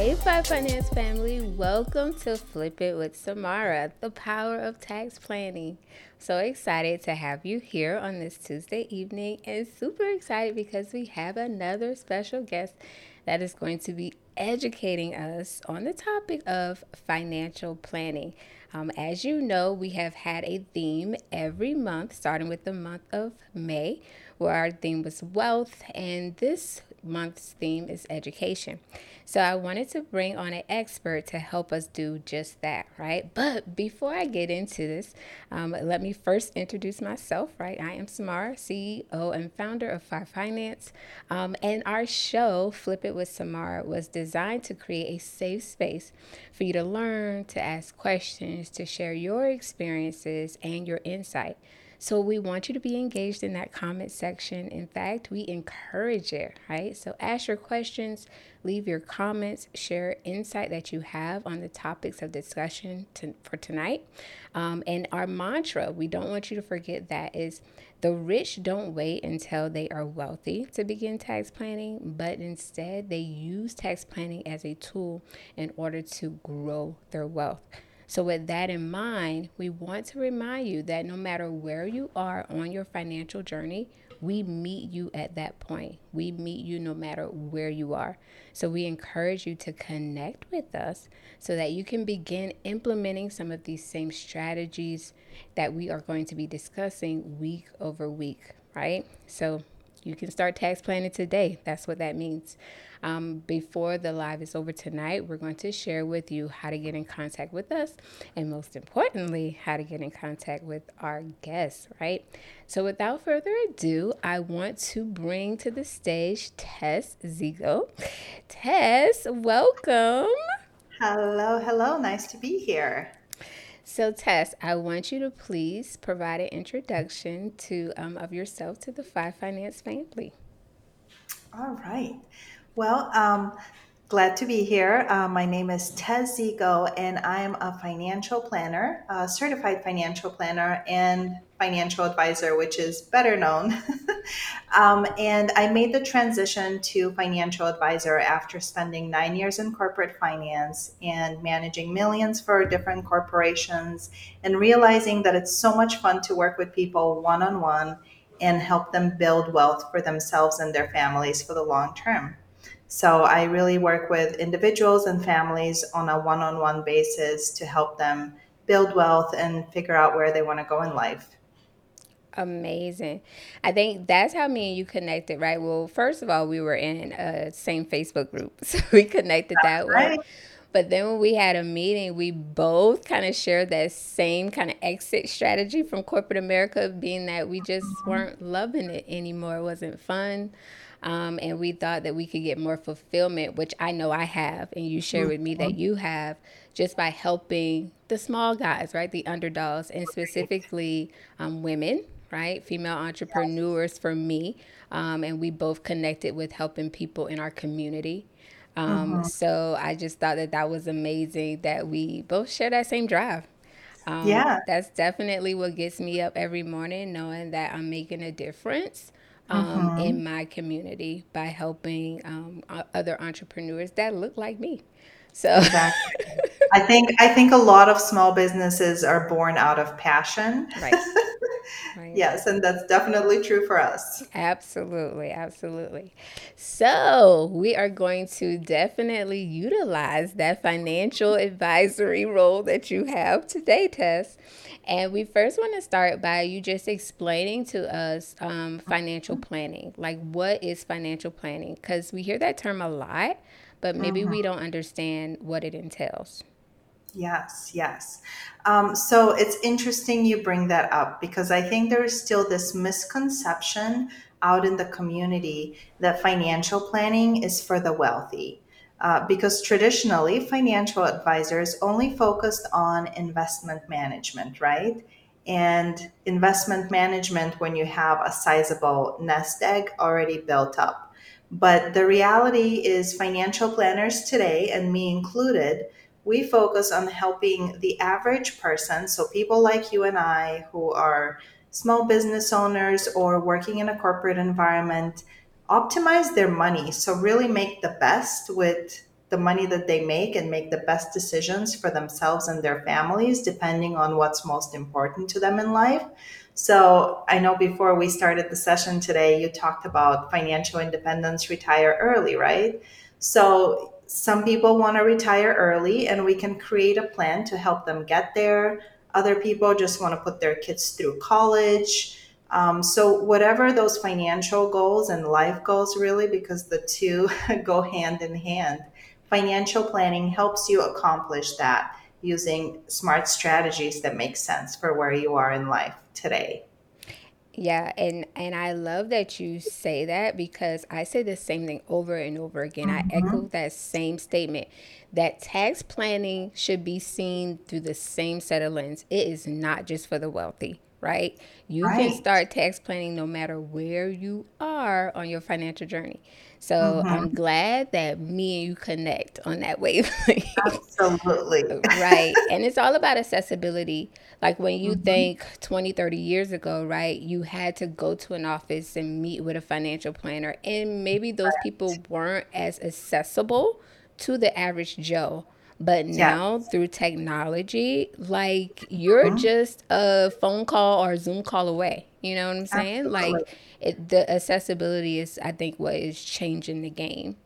Hey, FYE Finance family, welcome to Flip It with Samara, the power of tax planning. So excited to have you here on this Tuesday evening, and super excited because we have another special guest that is going to be educating us on the topic of financial planning. Um, as you know, we have had a theme every month, starting with the month of May, where our theme was wealth, and this month's theme is education. So I wanted to bring on an expert to help us do just that, right? But before I get into this, um, let me first introduce myself, right? I am Samara, CEO and founder of FYE Finance. Um, and our show, Flip It with Samara, was designed to create a safe space for you to learn, to ask questions, to share your experiences and your insight. So we want you to be engaged in that comment section. In fact, we encourage it, right? So ask your questions, leave your comments, share insight that you have on the topics of discussion to, for tonight. Um, and our mantra, we don't want you to forget that, is the rich don't wait until they are wealthy to begin tax planning, but instead they use tax planning as a tool in order to grow their wealth. So, with that in mind, we want to remind you that no matter where you are on your financial journey, we meet you at that point. We meet you no matter where you are. So, we encourage you to connect with us so that you can begin implementing some of these same strategies that we are going to be discussing week over week, right? So, you can start tax planning today. That's what that means. Um, before the live is over tonight, we're going to share with you how to get in contact with us and most importantly, how to get in contact with our guests, right? So without further ado, I want to bring to the stage Tess Zigo. Tess, welcome. Hello, hello. Nice to be here. So, Tess, I want you to please provide an introduction to um, of yourself to the FYE Finance family. All right. Well, um, glad to be here. Uh, my name is Tess Zigo, and I am a financial planner, a certified financial planner, and financial advisor, which is better known. um, and I made the transition to financial advisor after spending nine years in corporate finance and managing millions for different corporations, and realizing that it's so much fun to work with people one on one and help them build wealth for themselves and their families for the long term. So I really work with individuals and families on a one on one basis to help them build wealth and figure out where they want to go in life. Amazing. I think that's how me and you connected, right? Well, first of all, we were in a same Facebook group, so we connected that right. way. But then when we had a meeting, we both kind of shared that same kind of exit strategy from corporate America, being that we just weren't loving it anymore. It wasn't fun. Um, and we thought that we could get more fulfillment, which I know I have, and you share with me that mm-hmm. you have, just by helping the small guys, right, the underdogs, and specifically um, women, right, female entrepreneurs for me, um, and we both connected with helping people in our community. Um, mm-hmm. So I just thought that that was amazing that we both share that same drive. Um, yeah, that's definitely what gets me up every morning, knowing that I'm making a difference um, mm-hmm. in my community by helping um, other entrepreneurs that look like me. So exactly. I think I think a lot of small businesses are born out of passion. Right. right. yes, and that's definitely true for us. Absolutely, absolutely. So, we are going to definitely utilize that financial advisory role that you have today, Tess. And we first want to start by you just explaining to us um, financial planning. Like, what is financial planning? Because we hear that term a lot, but maybe mm-hmm. we don't understand what it entails. Yes, yes. Um, so it's interesting you bring that up because I think there is still this misconception out in the community that financial planning is for the wealthy. Uh, because traditionally, financial advisors only focused on investment management, right? And investment management when you have a sizable nest egg already built up. But the reality is, financial planners today, and me included, we focus on helping the average person, so people like you and I who are small business owners or working in a corporate environment, optimize their money. So, really make the best with the money that they make and make the best decisions for themselves and their families, depending on what's most important to them in life. So I know before we started the session today, you talked about financial independence, retire early, right? So some people want to retire early, and we can create a plan to help them get there. Other people just want to put their kids through college. Um, so, whatever those financial goals and life goals, really, because the two go hand in hand, financial planning helps you accomplish that using smart strategies that make sense for where you are in life today. Yeah, and and I love that you say that because I say the same thing over and over again. Mm-hmm. I echo that same statement that tax planning should be seen through the same set of lens. It is not just for the wealthy, right? You right. can start tax planning no matter where you are on your financial journey. So mm-hmm. I'm glad that me and you connect on that wavelength. Absolutely. right. And it's all about accessibility. Like when you mm-hmm. think 20, 30 years ago, right, you had to go to an office and meet with a financial planner. And maybe those people weren't as accessible to the average Joe. But now yeah. through technology, like you're mm-hmm. just a phone call or Zoom call away. You know what I'm saying? Absolutely. Like it, the accessibility is, I think, what is changing the game.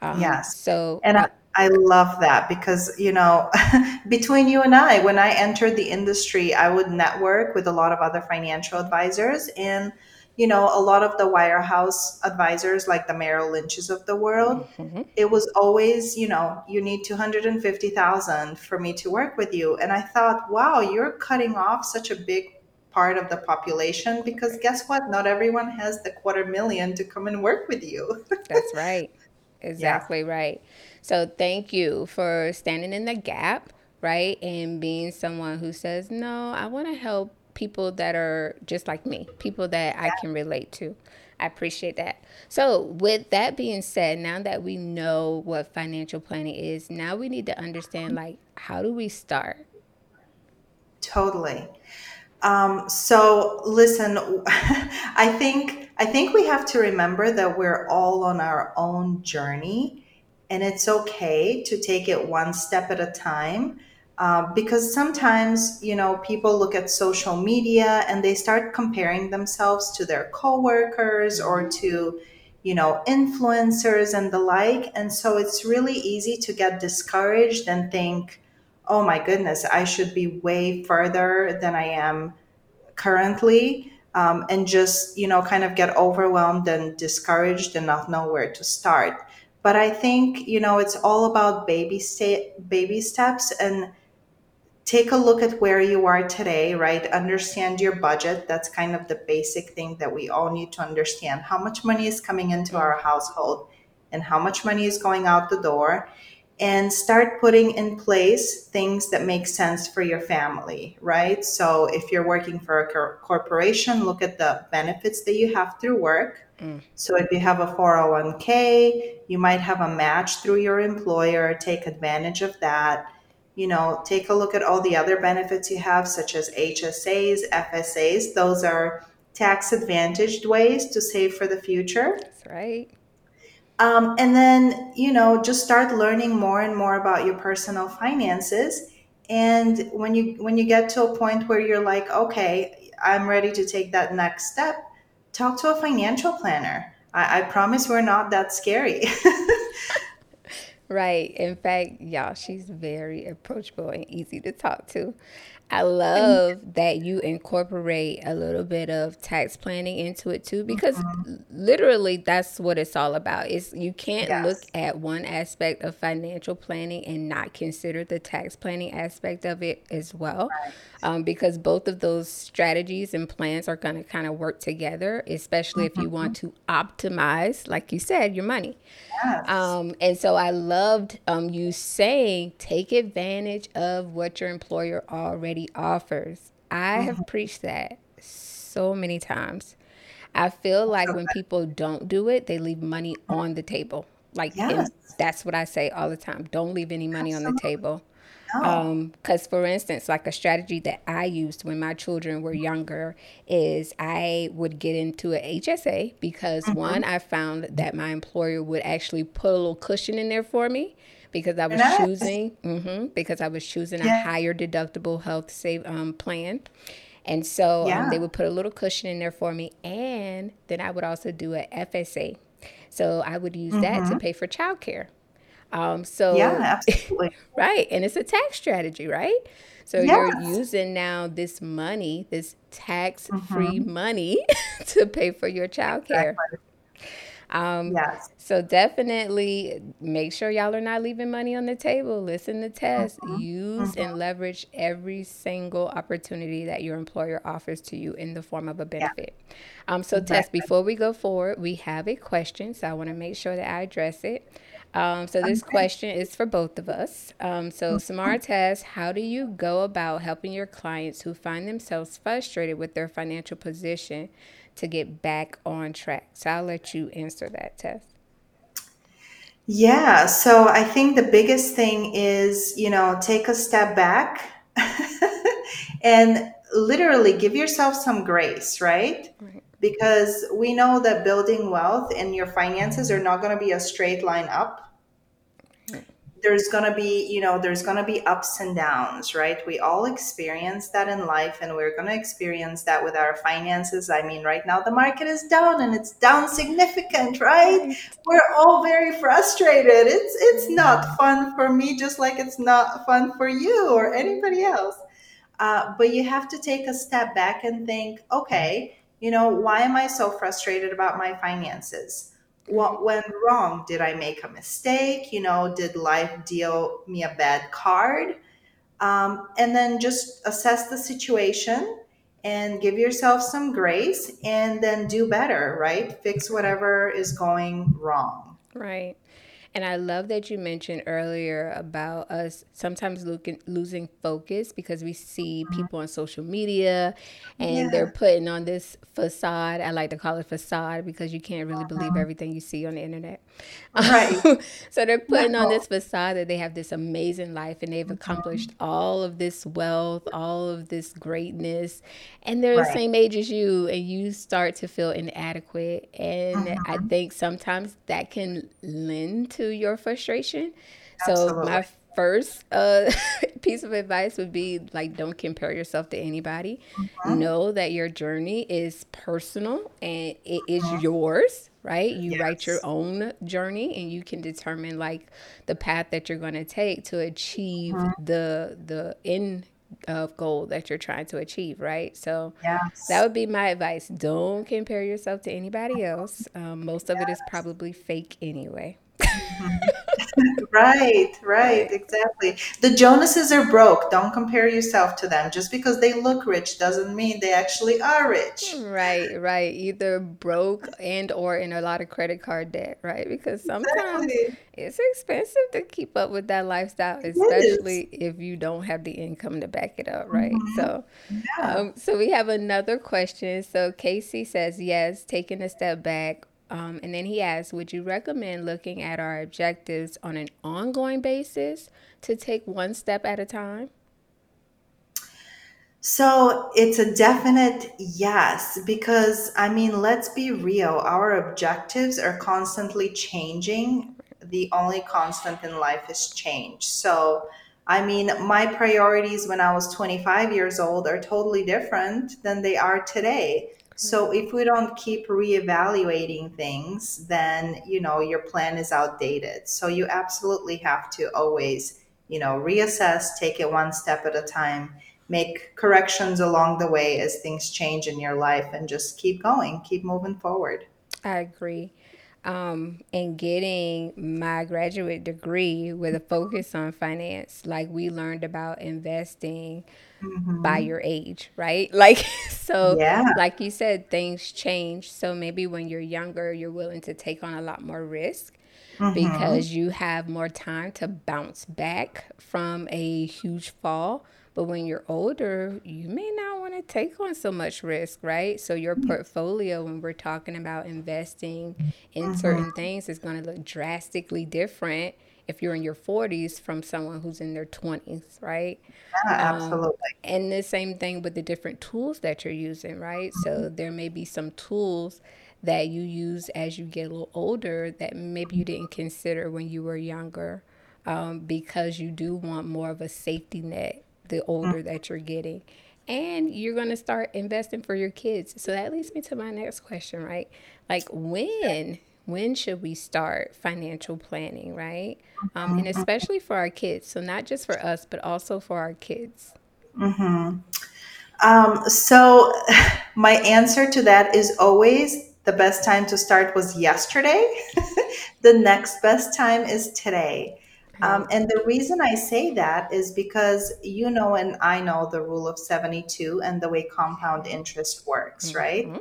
Um, yes. So, and I, I love that because, you know, between you and I, when I entered the industry, I would network with a lot of other financial advisors. And, you know, a lot of the wirehouse advisors, like the Merrill Lynch's of the world, mm-hmm. it was always, you know, you need 250,000 for me to work with you. And I thought, wow, you're cutting off such a big part of the population because guess what? Not everyone has the quarter million to come and work with you. That's right. Exactly yeah. right. So thank you for standing in the gap, right? And being someone who says, no, I want to help people that are just like me, people that. I can relate to. I appreciate that. So, with that being said, now that we know what financial planning is, now we need to understand uh-huh. like how do we start? Totally. Um, so listen, I think I think we have to remember that we're all on our own journey, and it's okay to take it one step at a time. Uh, because sometimes you know people look at social media and they start comparing themselves to their coworkers or mm-hmm. to you know influencers and the like and so it's really easy to get discouraged and think oh my goodness, I should be way further than I am currently. Um, and just you know kind of get overwhelmed and discouraged and not know where to start. But i think you know it's all about baby sta- baby steps and take a look at where you are today right? Understand your budget. That's kind of the basic thing that we all need to understand. How much money is coming into our household and how much money is going out the door and start putting in place things that make sense for your family, right? So if you're working for a cor- corporation, look at the benefits that you have through work. Mm. So if you have a 401k, you might have a match through your employer, take advantage of that. You know, take a look at all the other benefits you have, such as HSAs, FSAs. Those are tax advantaged ways to save for the future. That's right. Um, and then, you know, just start learning more and more about your personal finances. And when you when you get to a point where you're like, okay, I'm ready to take that next step, talk to a financial planner. I, I promise we're not that scary. right. In fact, y'all, she's very approachable and easy to talk to. I love that you incorporate a little bit of tax planning into it too, because mm-hmm. literally that's what it's all about. Is you can't yes. look at one aspect of financial planning and not consider the tax planning aspect of it as well, right. um, because both of those strategies and plans are going to kind of work together, especially mm-hmm. if you want mm-hmm. to optimize, like you said, your money. Yes. Um, and so I loved um, you saying take advantage of what your employer already offers. I have mm-hmm. preached that so many times. I feel like when people don't do it, they leave money on the table. Like yes. that's what I say all the time. Don't leave any money Absolutely. on the table. No. Um, for instance, like a strategy that I used when my children were younger is I would get into a HSA because mm-hmm. one, I found that my employer would actually put a little cushion in there for me because I was nice. choosing mm-hmm, because I was choosing yeah. a higher deductible health save um, plan. And so um, yeah. um, they would put a little cushion in there for me. And then I would also do a FSA. So I would use mm-hmm. that to mm-hmm. pay for childcare. Um, so yeah, absolutely. right. And it's a tax strategy, right? So yes. you're using now this money, this tax free mm-hmm. money to pay for your child care. Exactly. Um, yes. So definitely make sure y'all are not leaving money on the table. Listen to Tess. Mm-hmm. Use mm-hmm. and leverage every single opportunity that your employer offers to you in the form of a benefit. Yeah. Um, so exactly. Tess, before we go forward, we have a question. So I want to make sure that I address it. Um, so this okay. question is for both of us. Um, so mm-hmm. Samara Tess, how do you go about helping your clients who find themselves frustrated with their financial position to get back on track? So I'll let you answer that, Tess. Yeah, so I think the biggest thing is, you know, take a step back and literally give yourself some grace, right? right? Because we know that building wealth and your finances are not going to be a straight line up there's going to be you know there's going to be ups and downs right? We all experience that in life and we're going to experience that with our finances. I mean right now the market is down and it's down significant right? We're all very frustrated. It's it's not fun for me just like it's not fun for you or anybody else. Uh, but you have to take a step back and think okay you know why am i so frustrated about my finances what went wrong? Did I make a mistake? You know, did life deal me a bad card? Um, and then just assess the situation and give yourself some grace and then do better, right? Fix whatever is going wrong. Right. And I love that you mentioned earlier about us sometimes looking, losing focus because we see mm-hmm. people on social media and yeah. they're putting on this facade. I like to call it facade because you can't really believe uh-huh. everything you see on the internet. Right. so they're putting on this facade that they have this amazing life and they've mm-hmm. accomplished all of this wealth, all of this greatness, and they're right. the same age as you, and you start to feel inadequate. And I mm-hmm. think sometimes that can lend to to your frustration. Absolutely. So my first uh, piece of advice would be like don't compare yourself to anybody. Mm-hmm. Know that your journey is personal and it is mm-hmm. yours, right? You yes. write your own journey and you can determine like the path that you're going to take to achieve mm-hmm. the the end of goal that you're trying to achieve, right? So yes. that would be my advice. Don't compare yourself to anybody else. Um, most of yes. it is probably fake anyway. right, right, exactly. The Joneses are broke. Don't compare yourself to them. Just because they look rich doesn't mean they actually are rich. Right, right. Either broke and or in a lot of credit card debt, right? Because sometimes exactly. it's expensive to keep up with that lifestyle, especially if you don't have the income to back it up, right? Mm-hmm. So, yeah. um, so we have another question. So Casey says, yes, taking a step back um, and then he asks, would you recommend looking at our objectives on an ongoing basis to take one step at a time? So it's a definite yes, because I mean, let's be real, our objectives are constantly changing. The only constant in life is change. So, I mean, my priorities when I was 25 years old are totally different than they are today. So mm-hmm. if we don't keep reevaluating things, then you know your plan is outdated. So you absolutely have to always, you know, reassess, take it one step at a time, make corrections along the way as things change in your life and just keep going, keep moving forward. I agree. Um, and getting my graduate degree with a focus on finance, like we learned about investing mm-hmm. by your age, right? Like, so, yeah. like you said, things change. So maybe when you're younger, you're willing to take on a lot more risk. Mm-hmm. Because you have more time to bounce back from a huge fall. But when you're older, you may not want to take on so much risk, right? So your mm-hmm. portfolio, when we're talking about investing in mm-hmm. certain things, is going to look drastically different if you're in your 40s from someone who's in their 20s, right? Yeah, absolutely. And the same thing with the different tools that you're using, right? So there may be some tools that you use as you get a little older that maybe you didn't consider when you were younger um, because you do want more of a safety net the older that you're getting. And you're going to start investing for your kids. So that leads me to my next question, right? Like, when when should we start financial planning, right? Um, and especially for our kids. So, not just for us, but also for our kids. Um, so, my answer to that is always the best time to start was yesterday. the next best time is today. Um, and the reason I say that is because you know, and I know the rule of 72 and the way compound interest works, right? hmm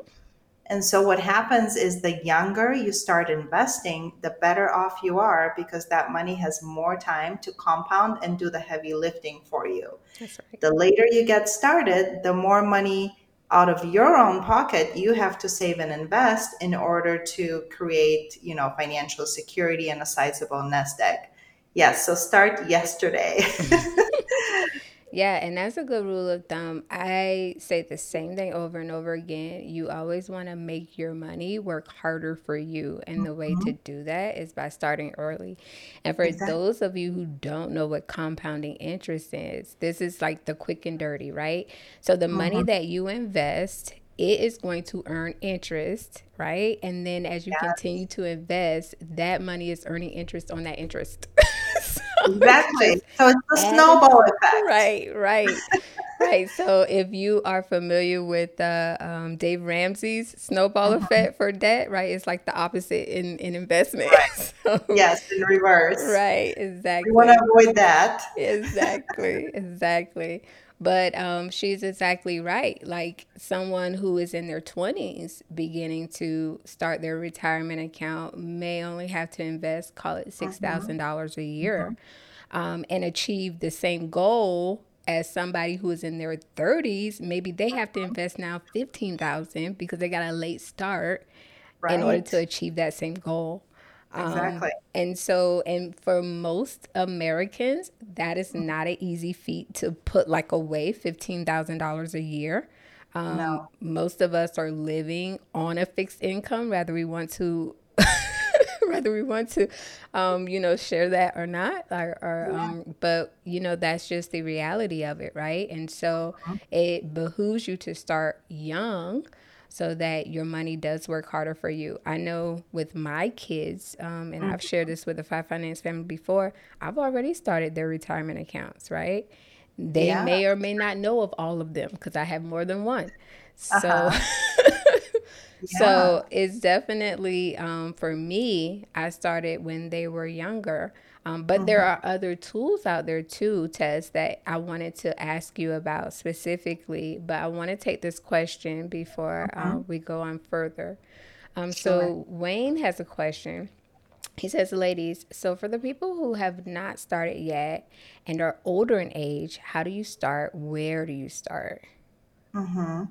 And so what happens is the younger you start investing, the better off you are because that money has more time to compound and do the heavy lifting for you. Right. The later you get started, the more money out of your own pocket you have to save and invest in order to create, you know, financial security and a sizable nest egg. Yes, so start yesterday. Yeah, and that's a good rule of thumb. I say the same thing over and over again. You always want to make your money work harder for you. And the way to Mhm. do that is by starting early. And for Exactly. those of you who don't know what compounding interest is, this is like the quick and dirty, right? So the money Mhm. that you invest, it is going to earn interest, right? And then as you continue to invest, that money is earning interest on that interest. so exactly. just So it's a adding snowball effect. Right, right, right. So if you are familiar with uh, um, Dave Ramsey's snowball Mhm. effect for debt, right? It's like the opposite in in investment. Right. So, Yes, in reverse. right, exactly. We want to avoid that. Exactly, exactly. But um, she's exactly right. Like someone who is in their 20s beginning to start their retirement account may only have to invest, call it hmm $6,000 a hmm year, um, and achieve the same goal as somebody who is in their 30s. Maybe they have to invest now 15,000 because they got a late start in order to achieve that same goal. Um, Exactly. and so, and for most Americans, that is not an easy feat to put like away $15,000 a year. Um, No. most of us are living on a fixed income, whether we want to, whether we want to, um, you know, share that or not, or, or Yeah. um, but you know, that's just the reality of it, right? And so, Mhm. it behooves you to start young so that your money does work harder for you. I know with my kids, um, and I've shared this with the FYE Finance family before, I've already started their retirement accounts, right? They Yeah. may or may not know of all of them because I have more than one. So, Uh-huh. Yeah. so it's definitely um, for me. I started when they were younger, um, but there hmm are other tools out there too, Tess, that I wanted to ask you about specifically. But I want to take this question before uh, we go on further. Um, Sure. so Wayne has a question. He says, ladies, so for the people who have not started yet and are older in age, how do you start? Where do you start? hmm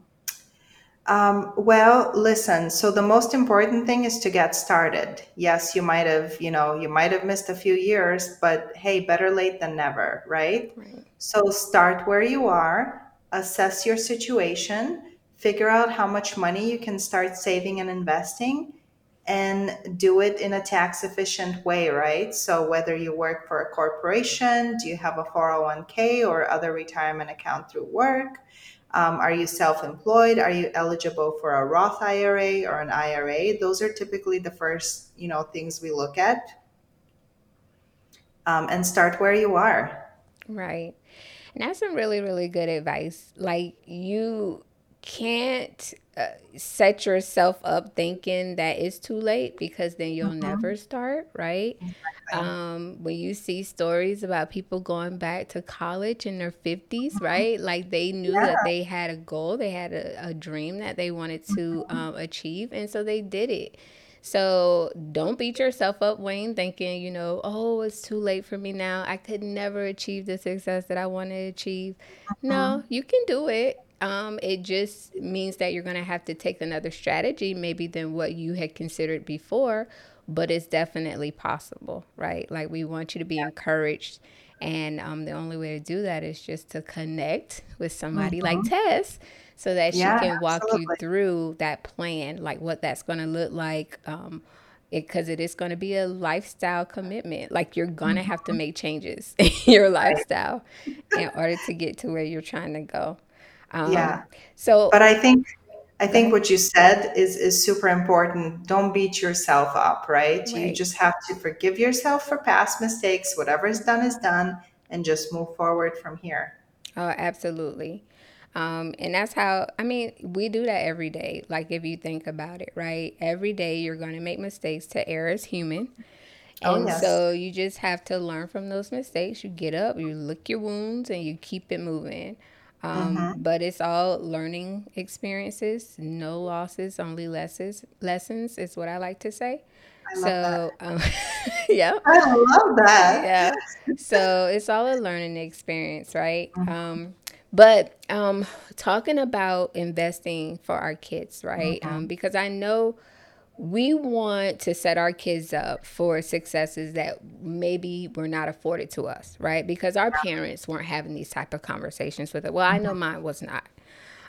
Um, well, listen, so the most important thing is to get started. Yes, you might have, you know, you might have missed a few years, but hey, better late than never, right? Right. So start where you are, assess your situation, figure out how much money you can start saving and investing, and do it in a tax efficient way, right? So whether you work for a corporation, do you have a 401k or other retirement account through work? Um, are you self-employed? Are you eligible for a Roth IRA or an IRA? Those are typically the first, you know, things we look at. Um, and start where you are. Right. And that's some really, really good advice. Like, you can't set yourself up thinking that it's too late because then you'll Mhm. never start, right? Um, when you see stories about people going back to college in their 50s, right? Like they knew Yeah. that they had a goal, they had a, a dream that they wanted to um, achieve, and so they did it. So don't beat yourself up, Wayne, thinking, you know, oh, it's too late for me now. I could never achieve the success that I want to achieve. No, Mhm. you can do it. Um, it just means that you're going to have to take another strategy, maybe than what you had considered before. but it's definitely possible, right? Like we want you to be encouraged. And um, the only way to do that is just to connect with somebody mm-hmm. like Tess so that yeah, she can walk absolutely. you through that plan, like what that's going to look like. Um, because it, it is going to be a lifestyle commitment. Like you're going to have to mm-hmm. make changes in your lifestyle in order to get to where you're trying to go. Um, yeah. So, but I think I think what you said is is super important. Don't beat yourself up, right? right? You just have to forgive yourself for past mistakes. Whatever is done is done, and just move forward from here. Oh, absolutely. Um, and that's how, I mean, we do that every day. Like, if you think about it, right? Every day you're going to make mistakes to err as human. Oh, and yes. so you just have to learn from those mistakes. You get up, you lick your wounds, and you keep it moving. Um, mm-hmm. But it's all learning experiences, no losses, only lessons. Lessons is what I like to say. so, um, yeah, I love that. Yeah. So it's all a learning experience, right? Mm-hmm. Um, but um, talking about investing for our kids, right? Mm-hmm. Um, because I know we want to set our kids up for successes that maybe were not afforded to us, right? Because our parents weren't having these type of conversations with it. Well, I know mm-hmm. mine was not.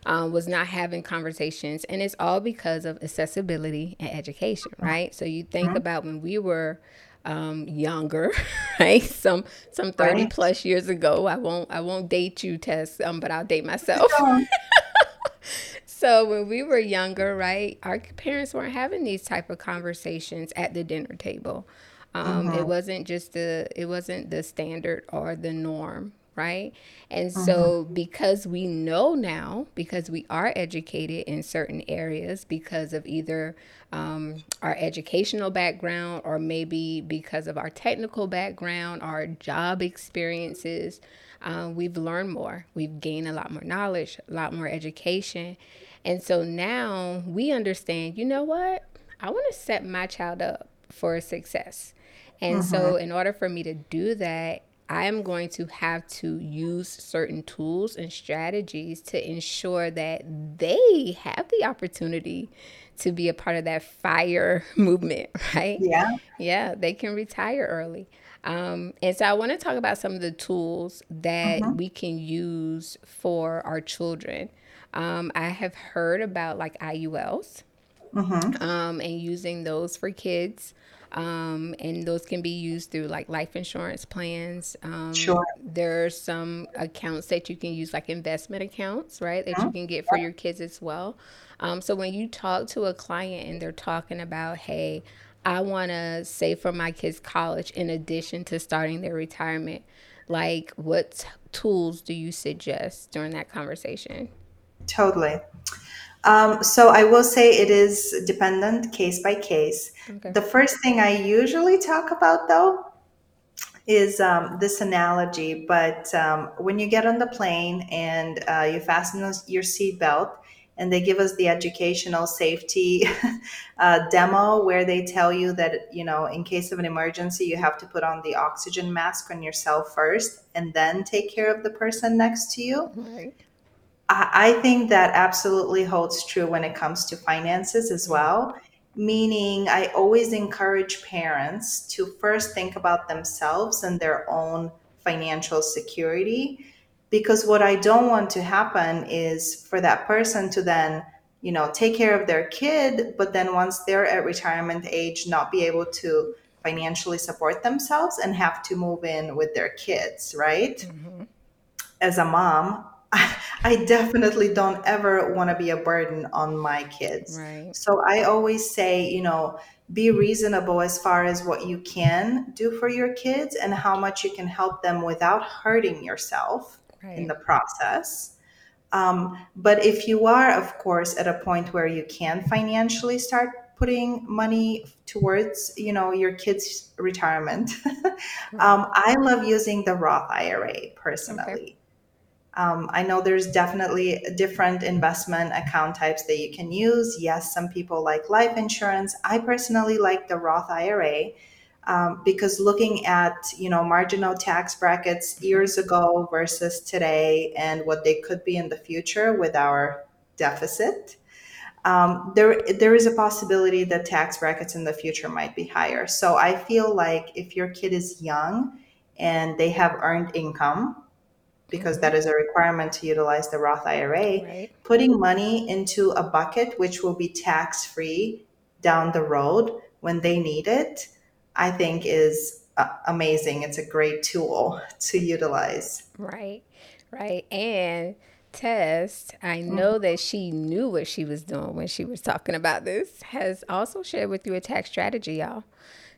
Um, was not having conversations, and it's all because of accessibility and education, right? So you think mm-hmm. about when we were um, younger, right? Some some thirty plus years ago. I won't I won't date you, Tess, um, but I'll date myself. so when we were younger, right, our parents weren't having these type of conversations at the dinner table. Um, mm-hmm. It wasn't just the it wasn't the standard or the norm, right? And mm-hmm. so, because we know now, because we are educated in certain areas, because of either um, our educational background or maybe because of our technical background, our job experiences, um, we've learned more. We've gained a lot more knowledge, a lot more education. And so now we understand, you know what? I want to set my child up for success. And mm-hmm. so, in order for me to do that, I am going to have to use certain tools and strategies to ensure that they have the opportunity to be a part of that fire movement, right? Yeah. Yeah, they can retire early. Um, and so I want to talk about some of the tools that mm-hmm. we can use for our children um, I have heard about like IULs mm-hmm. um, and using those for kids. Um, and those can be used through like life insurance plans. Um, sure. There are some accounts that you can use, like investment accounts, right, that mm-hmm. you can get for your kids as well. Um, so when you talk to a client and they're talking about, hey, I want to save for my kids' college in addition to starting their retirement, like what tools do you suggest during that conversation? Totally. Um, so I will say it is dependent case by case. Okay. The first thing I usually talk about though is um, this analogy, but um, when you get on the plane and uh, you fasten your seatbelt and they give us the educational safety uh, demo where they tell you that you know in case of an emergency you have to put on the oxygen mask on yourself first and then take care of the person next to you right. I think that absolutely holds true when it comes to finances as well. Meaning, I always encourage parents to first think about themselves and their own financial security. Because what I don't want to happen is for that person to then, you know, take care of their kid, but then once they're at retirement age, not be able to financially support themselves and have to move in with their kids, right? Mm-hmm. As a mom, I definitely don't ever want to be a burden on my kids. Right. So I always say, you know, be reasonable as far as what you can do for your kids and how much you can help them without hurting yourself right. in the process. Um, but if you are, of course, at a point where you can financially start putting money towards, you know, your kids' retirement, um, I love using the Roth IRA personally. Okay. Um, I know there's definitely different investment account types that you can use. Yes, some people like life insurance. I personally like the Roth IRA um, because looking at you know marginal tax brackets years ago versus today and what they could be in the future with our deficit, um, there there is a possibility that tax brackets in the future might be higher. So I feel like if your kid is young and they have earned income, because that is a requirement to utilize the Roth IRA, Right. putting money into a bucket which will be tax free down the road when they need it, I think is uh, amazing. It's a great tool to utilize. Right. Right. And Tess, I know that she knew what she was doing when she was talking about this, has also shared with you a tax strategy, y'all.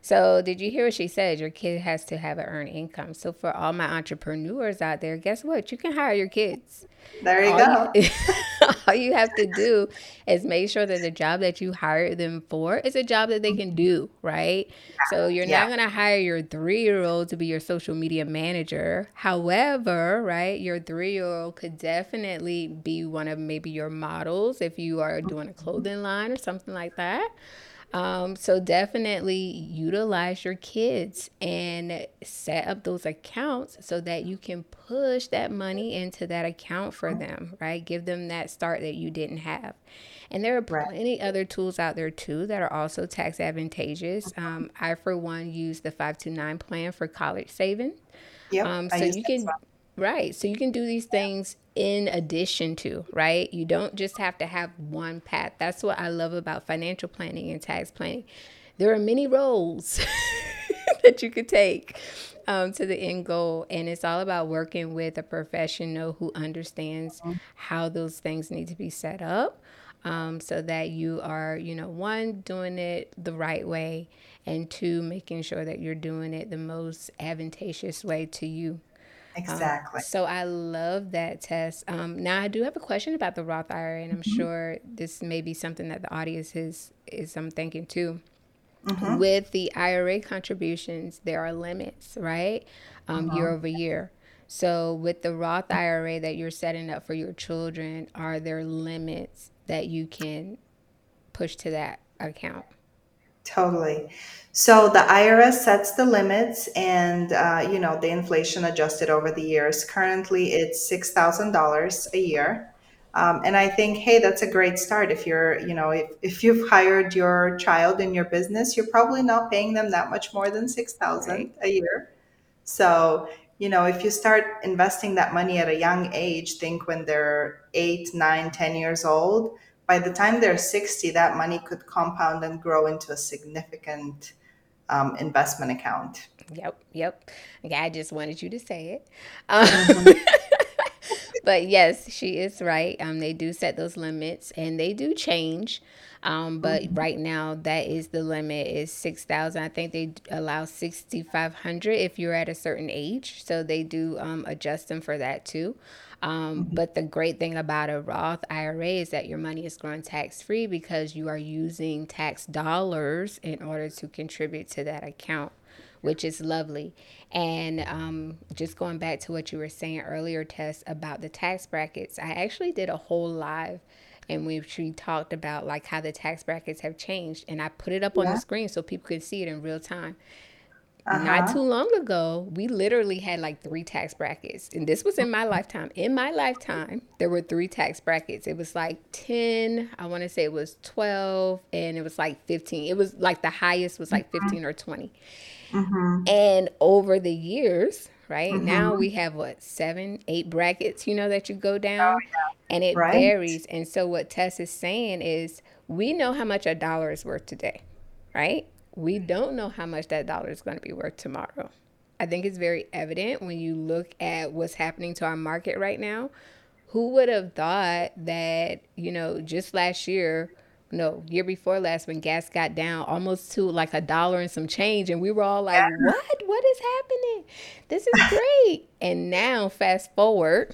So, did you hear what she said? Your kid has to have an earned income. So, for all my entrepreneurs out there, guess what? You can hire your kids. There you All go. you, all you have to do is make sure that the job that you hire them for is a job that they can do, right? So you're Yeah. not going to hire your three year old to be your social media manager. However, right, your three year old could definitely be one of maybe your models if you are doing a clothing line or something like that. Um, so definitely utilize your kids and set up those accounts so that you can push that money into that account for them, right? Give them that start that you didn't have. And there are Right. plenty other tools out there too that are also tax advantageous. Um, I, for one, use the 529 plan for college saving. Yep. Um, so you can, well. Right. So you can do these things in addition to, right? You don't just have to have one path. That's what I love about financial planning and tax planning. There are many roles that you could take um, to the end goal. And it's all about working with a professional who understands how those things need to be set up. Um, so that you are, you know, one, doing it the right way, and two, making sure that you're doing it the most advantageous way to you. Um, exactly. So I love that Tess. Um, now I do have a question about the Roth IRA, and I'm mm-hmm. sure this may be something that the audience is is I'm thinking too. Mm-hmm. With the IRA contributions, there are limits, right? Um, uh-huh. Year over year. So with the Roth IRA that you're setting up for your children, are there limits that you can push to that account? Totally. So the IRS sets the limits and, uh, you know, the inflation adjusted over the years. Currently, it's $6,000 a year. Um, and I think, hey, that's a great start. If you're, you know, if, if you've hired your child in your business, you're probably not paying them that much more than 6000 Right. a year. So, you know, if you start investing that money at a young age, think when they're eight, nine, ten years old, by the time they're 60, that money could compound and grow into a significant um, investment account. Yep, yep. Okay, I just wanted you to say it. Um, but yes, she is right. Um, they do set those limits, and they do change. Um, but right now, that is the limit is six thousand. I think they allow sixty five hundred if you're at a certain age. So they do um, adjust them for that too. Um, but the great thing about a Roth IRA is that your money is growing tax free because you are using tax dollars in order to contribute to that account which is lovely. And um, just going back to what you were saying earlier, Tess, about the tax brackets, I actually did a whole live and we we talked about like how the tax brackets have changed and I put it up on the screen so people could see it in real time. Uh Not too long ago, we literally had like three tax brackets. And this was in my lifetime. In my lifetime, there were three tax brackets. It was like 10, I want to say it was 12, and it was like 15. It was like the highest was like 15 or 20. Mm-hmm. And over the years, right now Mm-hmm. we have what seven, eight brackets, you know, that you go down, and it Right. varies. And so, what Tess is saying is, we know how much a dollar is worth today, right? We don't know how much that dollar is going to be worth tomorrow. I think it's very evident when you look at what's happening to our market right now. Who would have thought that, you know, just last year, no, year before last, when gas got down almost to like a dollar and some change, and we were all like, what? What is happening? This is great. and now, fast forward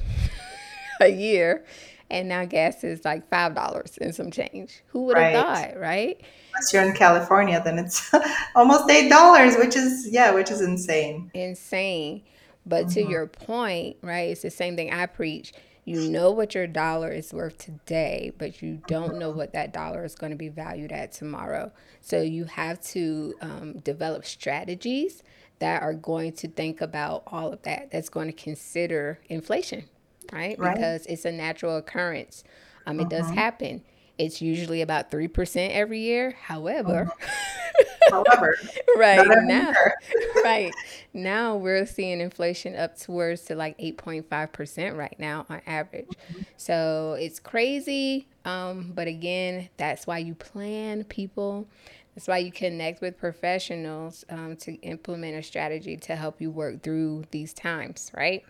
a year, and now gas is like $5 and some change. Who would have Right. thought, right? Unless you're in California, then it's almost eight dollars, which is yeah, which is insane. insane. But to your point, right, it's the same thing I preach. You know what your dollar is worth today, but you don't know what that dollar is going to be valued at tomorrow. So you have to um, develop strategies that are going to think about all of that, that's going to consider inflation, right? Right. Because it's a natural occurrence. Um, it does happen. it's usually about 3% every year. However, However, right now, right now we're seeing inflation up towards to like 8.5% right now on average. So it's crazy. Um, but again, that's why you plan people. That's why you connect with professionals um, to implement a strategy to help you work through these times, right?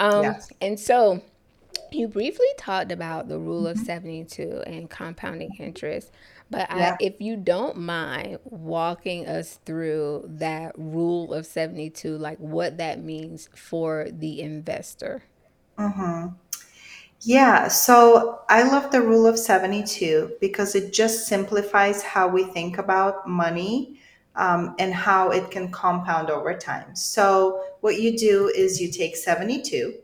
Um, Yes. and so you briefly talked about the rule of 72 and compounding interest, but I, if you don't mind walking us through that rule of 72, like what that means for the investor. Yeah, so I love the rule of 72 because it just simplifies how we think about money um, and how it can compound over time. So, what you do is you take 72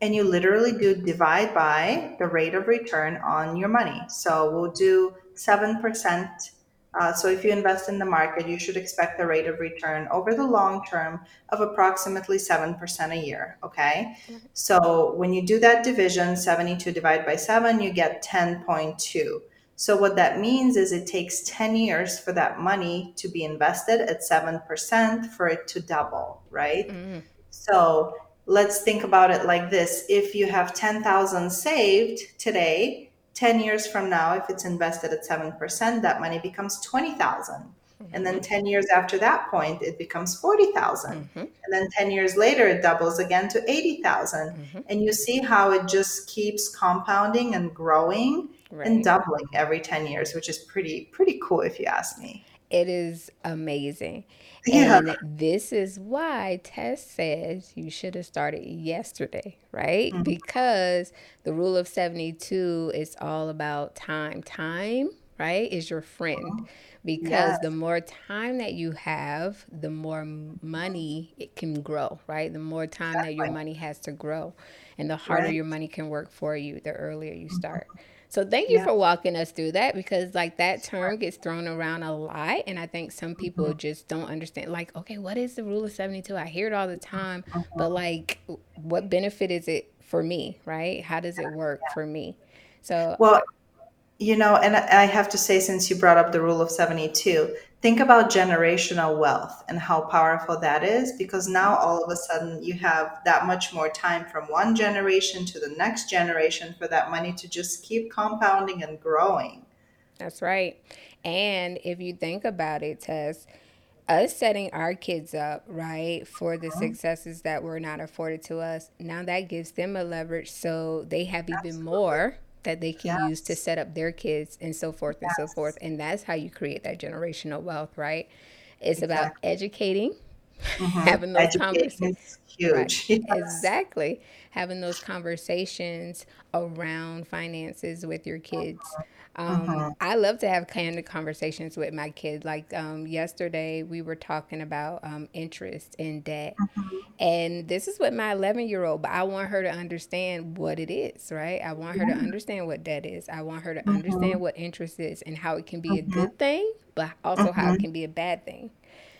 and you literally do divide by the rate of return on your money. So we'll do 7%. Uh, so if you invest in the market, you should expect the rate of return over the long term of approximately 7% a year. Okay. So when you do that division, 72 divided by 7, you get 10.2. So what that means is it takes 10 years for that money to be invested at 7% for it to double, right? Mm, So let's think about it like this. If you have 10,000 saved today, 10 years from now, if it's invested at 7%, that money becomes 20,000. And then 10 years after that point, it becomes 40,000. mm-hmm, And then 10 years later, it doubles again to 80,000. mm-hmm. And you see how it just keeps compounding and growing and Right. doubling every 10 years, which is pretty, pretty cool if you ask me. It is amazing. Yeah. And this is why Tess says you should have started yesterday, right? Mm-hmm. Because the rule of 72 is all about time. Time, right, is your friend. Because Yes. the more time that you have, the more money it can grow, right? The more time that your money has to grow. And the harder Right. your money can work for you, the earlier you start. So thank you Yeah. for walking us through that because like that term gets thrown around a lot and I think some people Mm-hmm. just don't understand like okay what is the rule of 72 I hear it all the time Mm-hmm. but like what benefit is it for me right how does it work for me so Well, You know, and I have to say, since you brought up the rule of 72, think about generational wealth and how powerful that is because now all of a sudden you have that much more time from one generation to the next generation for that money to just keep compounding and growing. That's right. And if you think about it, Tess, us setting our kids up, right, for the uh-huh. successes that were not afforded to us, now that gives them a leverage so they have even more that they can use to set up their kids and so forth and so forth. And that's how you create that generational wealth, right? It's about Exactly. educating, hmm having those conversations. is Right. huge. Yes. Exactly. Having those conversations around finances with your kids. Um, hmm I love to have candid conversations with my kids. Like um, yesterday, we were talking about um, interest in debt. And this is with my 11 year old, but I want her to understand what it is, right? I want her to understand what debt is. I want her to hmm understand what interest is and how it can be a hmm good thing, but also how it can be a bad thing.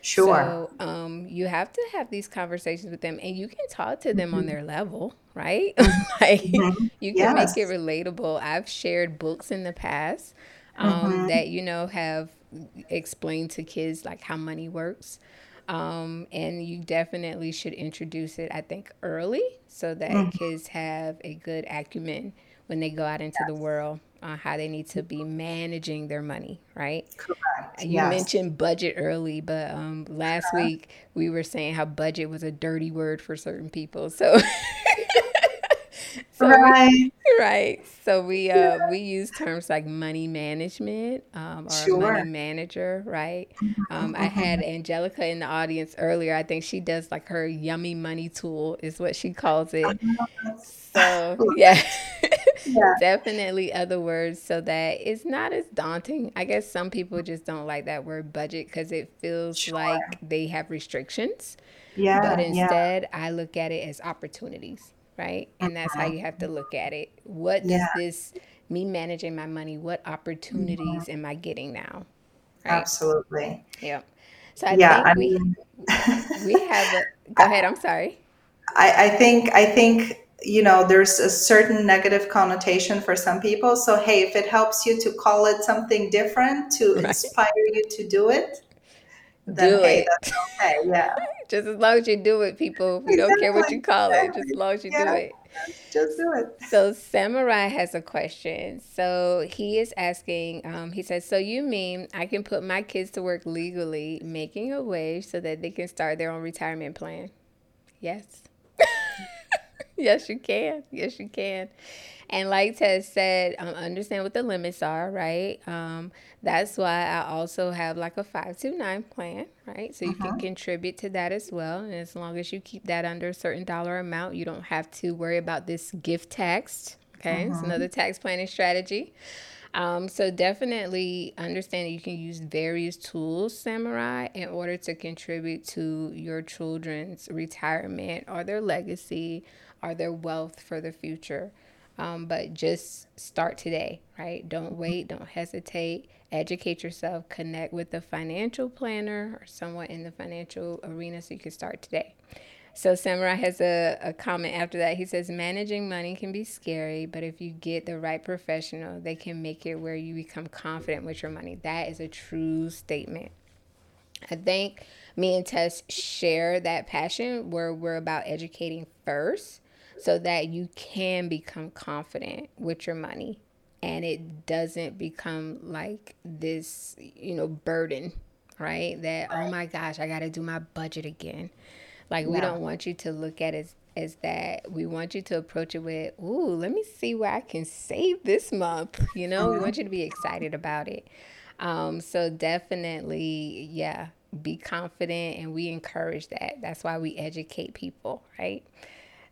Sure. So um, you have to have these conversations with them, and you can talk to them on hmm their level, right? like hmm you can make it relatable. I've shared books in the past um, hmm that you know have explained to kids like how money works, um, and you definitely should introduce it. I think early so that hmm kids have a good acumen when they go out into the world on how they need to be managing their money, right? Correct. You Yes. mentioned budget early, but um, last week we were saying how budget was a dirty word for certain people. So, so Right. right. So we Yeah. uh we use terms like money management um, or a money manager, right? Um, I had hmm Angelica in the audience earlier. I think she does like her yummy money tool is what she calls it. So yeah. Yeah. Definitely other words so that it's not as daunting. I guess some people just don't like that word budget because it feels like they have restrictions. But Yeah. Yeah. instead, I look at it as opportunities, right? And that's how Mhm. you have to look at it. What Yeah. does this, me managing my money, what opportunities am I getting now? Right? Absolutely. Yep. So I Yeah. think I we mean, we have a, go ahead, I'm sorry. I, I think I think you know, there's a certain negative connotation for some people. So, hey, if it helps you to call it something different to right. inspire you to do it, then do hey, it. that's okay. Yeah. just as long as you do it, people. We don't care what you call it, just as long as you yeah. do it. Just do it. So Samurai has a question. So he is asking, um, he says, So you mean I can put my kids to work legally, making a wage so that they can start their own retirement plan? Yes. yes, you can. Yes, you can. And like Tess said, um, understand what the limits are, right? Um, that's why I also have like a 529 plan, right? So you uh-huh. can contribute to that as well. And as long as you keep that under a certain dollar amount, you don't have to worry about this gift tax. Okay, uh-huh. it's another tax planning strategy. Um, so definitely understand that you can use various tools, Samurai, in order to contribute to your children's retirement or their legacy or their wealth for the future. Um, but just start today, right? Don't wait, don't hesitate. Educate yourself, connect with a financial planner or someone in the financial arena so you can start today. So Samurai has a, a comment after that. He says, Managing money can be scary, but if you get the right professional, they can make it where you become confident with your money. That is a true statement. I think me and Tess share that passion where we're about educating first so that you can become confident with your money and it doesn't become like this, you know, burden, right? That, oh my gosh, I got to do my budget again. Like we don't want you to look at it as as that we want you to approach it with, ooh, let me see where I can save this month. You know, we want you to be excited about it. Um, so definitely, yeah, be confident and we encourage that. That's why we educate people, right?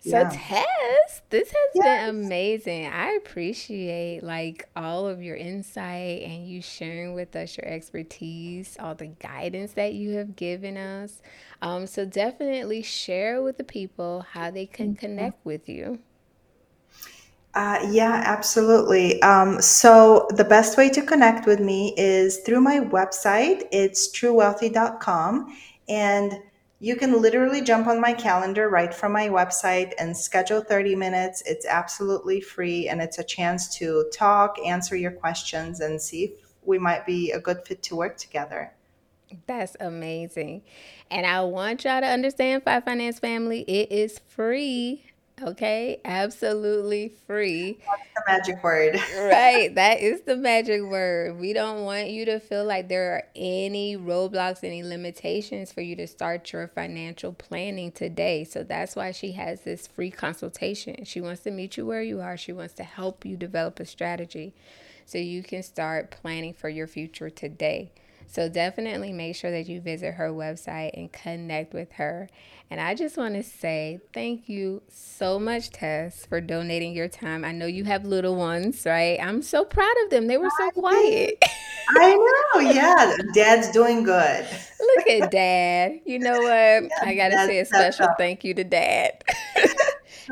So yeah. Tess, this has yes. been amazing. I appreciate like all of your insight and you sharing with us your expertise, all the guidance that you have given us. Um, so definitely share with the people how they can connect with you. Uh, yeah, absolutely. Um, so the best way to connect with me is through my website. It's truwealthy.com. And you can literally jump on my calendar right from my website and schedule 30 minutes. It's absolutely free and it's a chance to talk, answer your questions, and see if we might be a good fit to work together. That's amazing. And I want y'all to understand FYE Finance Family, it is free. Okay, absolutely free. That's the magic word. right, that is the magic word. We don't want you to feel like there are any roadblocks, any limitations for you to start your financial planning today. So that's why she has this free consultation. She wants to meet you where you are, she wants to help you develop a strategy so you can start planning for your future today. So definitely make sure that you visit her website and connect with her. And I just want to say thank you so much, Tess, for donating your time. I know you have little ones, right? I'm so proud of them. They were so quiet. I know. Yeah. Dad's doing good. Look at dad. You know what? I got to say a special thank you to dad.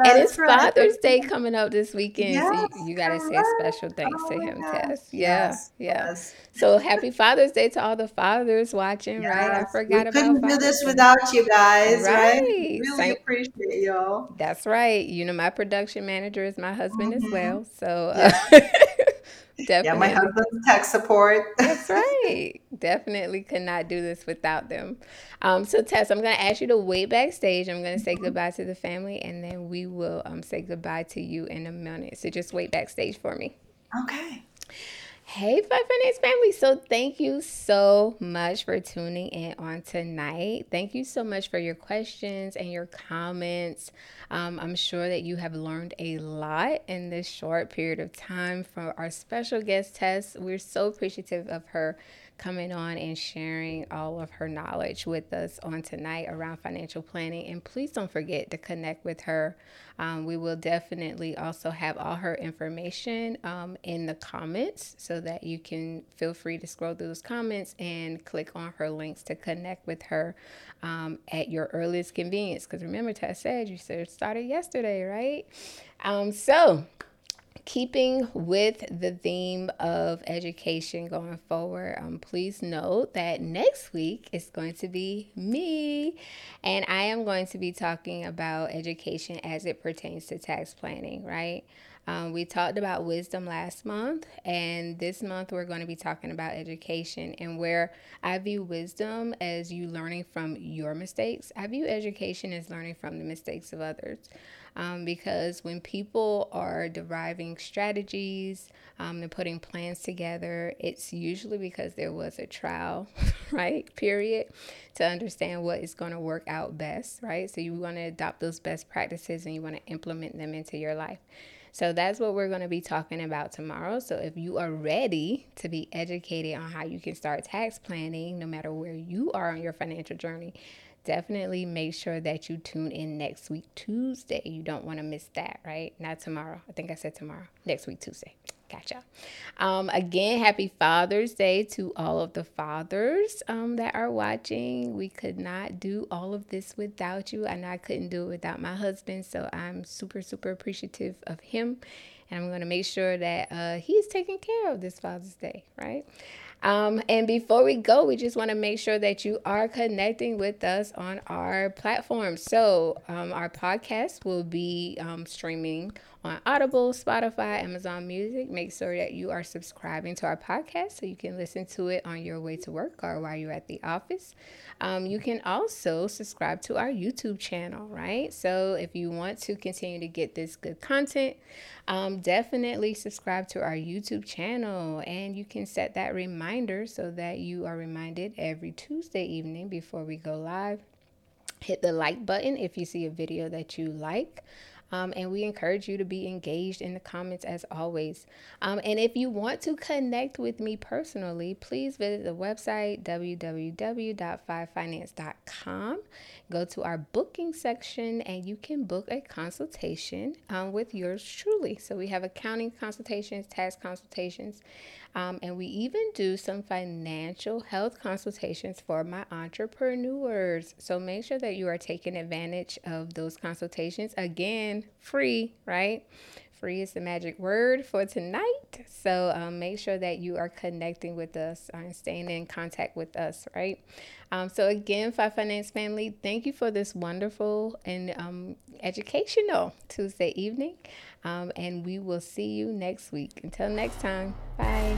and it's right. Father's Day coming up this weekend, yes, so you, you got to say special thanks oh to him, Tess. Yeah, yes, yeah. Yes. So happy Father's Day to all the fathers watching, right? I forgot we about. Couldn't do this without you guys, right? right? Really Same. appreciate y'all. That's right. You know, my production manager is my husband mm-hmm. as well, so. Uh. Definitely. Yeah, my husband's tech support. That's right. Definitely could not do this without them. Um, so Tess, I'm gonna ask you to wait backstage. I'm gonna say goodbye to the family and then we will um, say goodbye to you in a minute. So just wait backstage for me. Okay. Hey, FYE Finance family. So, thank you so much for tuning in on tonight. Thank you so much for your questions and your comments. Um, I'm sure that you have learned a lot in this short period of time from our special guest Tess. We're so appreciative of her coming on and sharing all of her knowledge with us on tonight around financial planning. And please don't forget to connect with her. Um, we will definitely also have all her information um, in the comments so that you can feel free to scroll through those comments and click on her links to connect with her um, at your earliest convenience. Because remember, Tess said you said it started yesterday, right? Um, so, keeping with the theme of education going forward, um, please note that next week is going to be me, and I am going to be talking about education as it pertains to tax planning, right? Um, we talked about wisdom last month, and this month we're going to be talking about education and where I view wisdom as you learning from your mistakes. I view education as learning from the mistakes of others. Um, because when people are deriving strategies um, and putting plans together, it's usually because there was a trial, right? Period, to understand what is going to work out best, right? So you want to adopt those best practices and you want to implement them into your life. So that's what we're going to be talking about tomorrow. So if you are ready to be educated on how you can start tax planning, no matter where you are on your financial journey, definitely make sure that you tune in next week, Tuesday. You don't want to miss that, right? Not tomorrow. I think I said tomorrow. Next week, Tuesday. Gotcha. Um, again, happy Father's Day to all of the fathers um, that are watching. We could not do all of this without you. I know I couldn't do it without my husband, so I'm super, super appreciative of him. And I'm going to make sure that uh, he's taking care of this Father's Day, right? Um, and before we go, we just want to make sure that you are connecting with us on our platform. So, um, our podcast will be um, streaming on Audible, Spotify, Amazon Music. Make sure that you are subscribing to our podcast so you can listen to it on your way to work or while you're at the office. Um, you can also subscribe to our YouTube channel, right? So if you want to continue to get this good content, um, definitely subscribe to our YouTube channel and you can set that reminder so that you are reminded every Tuesday evening before we go live. Hit the like button if you see a video that you like. Um, and we encourage you to be engaged in the comments as always. Um, and if you want to connect with me personally, please visit the website www.fyefinance.com. Go to our booking section and you can book a consultation um, with yours truly. So we have accounting consultations, tax consultations. Um, and we even do some financial health consultations for my entrepreneurs. So make sure that you are taking advantage of those consultations. Again, free, right? Free is the magic word for tonight. So um, make sure that you are connecting with us and staying in contact with us, right? Um, so again, FYE Finance family, thank you for this wonderful and um, educational Tuesday evening. Um, and we will see you next week. Until next time, bye.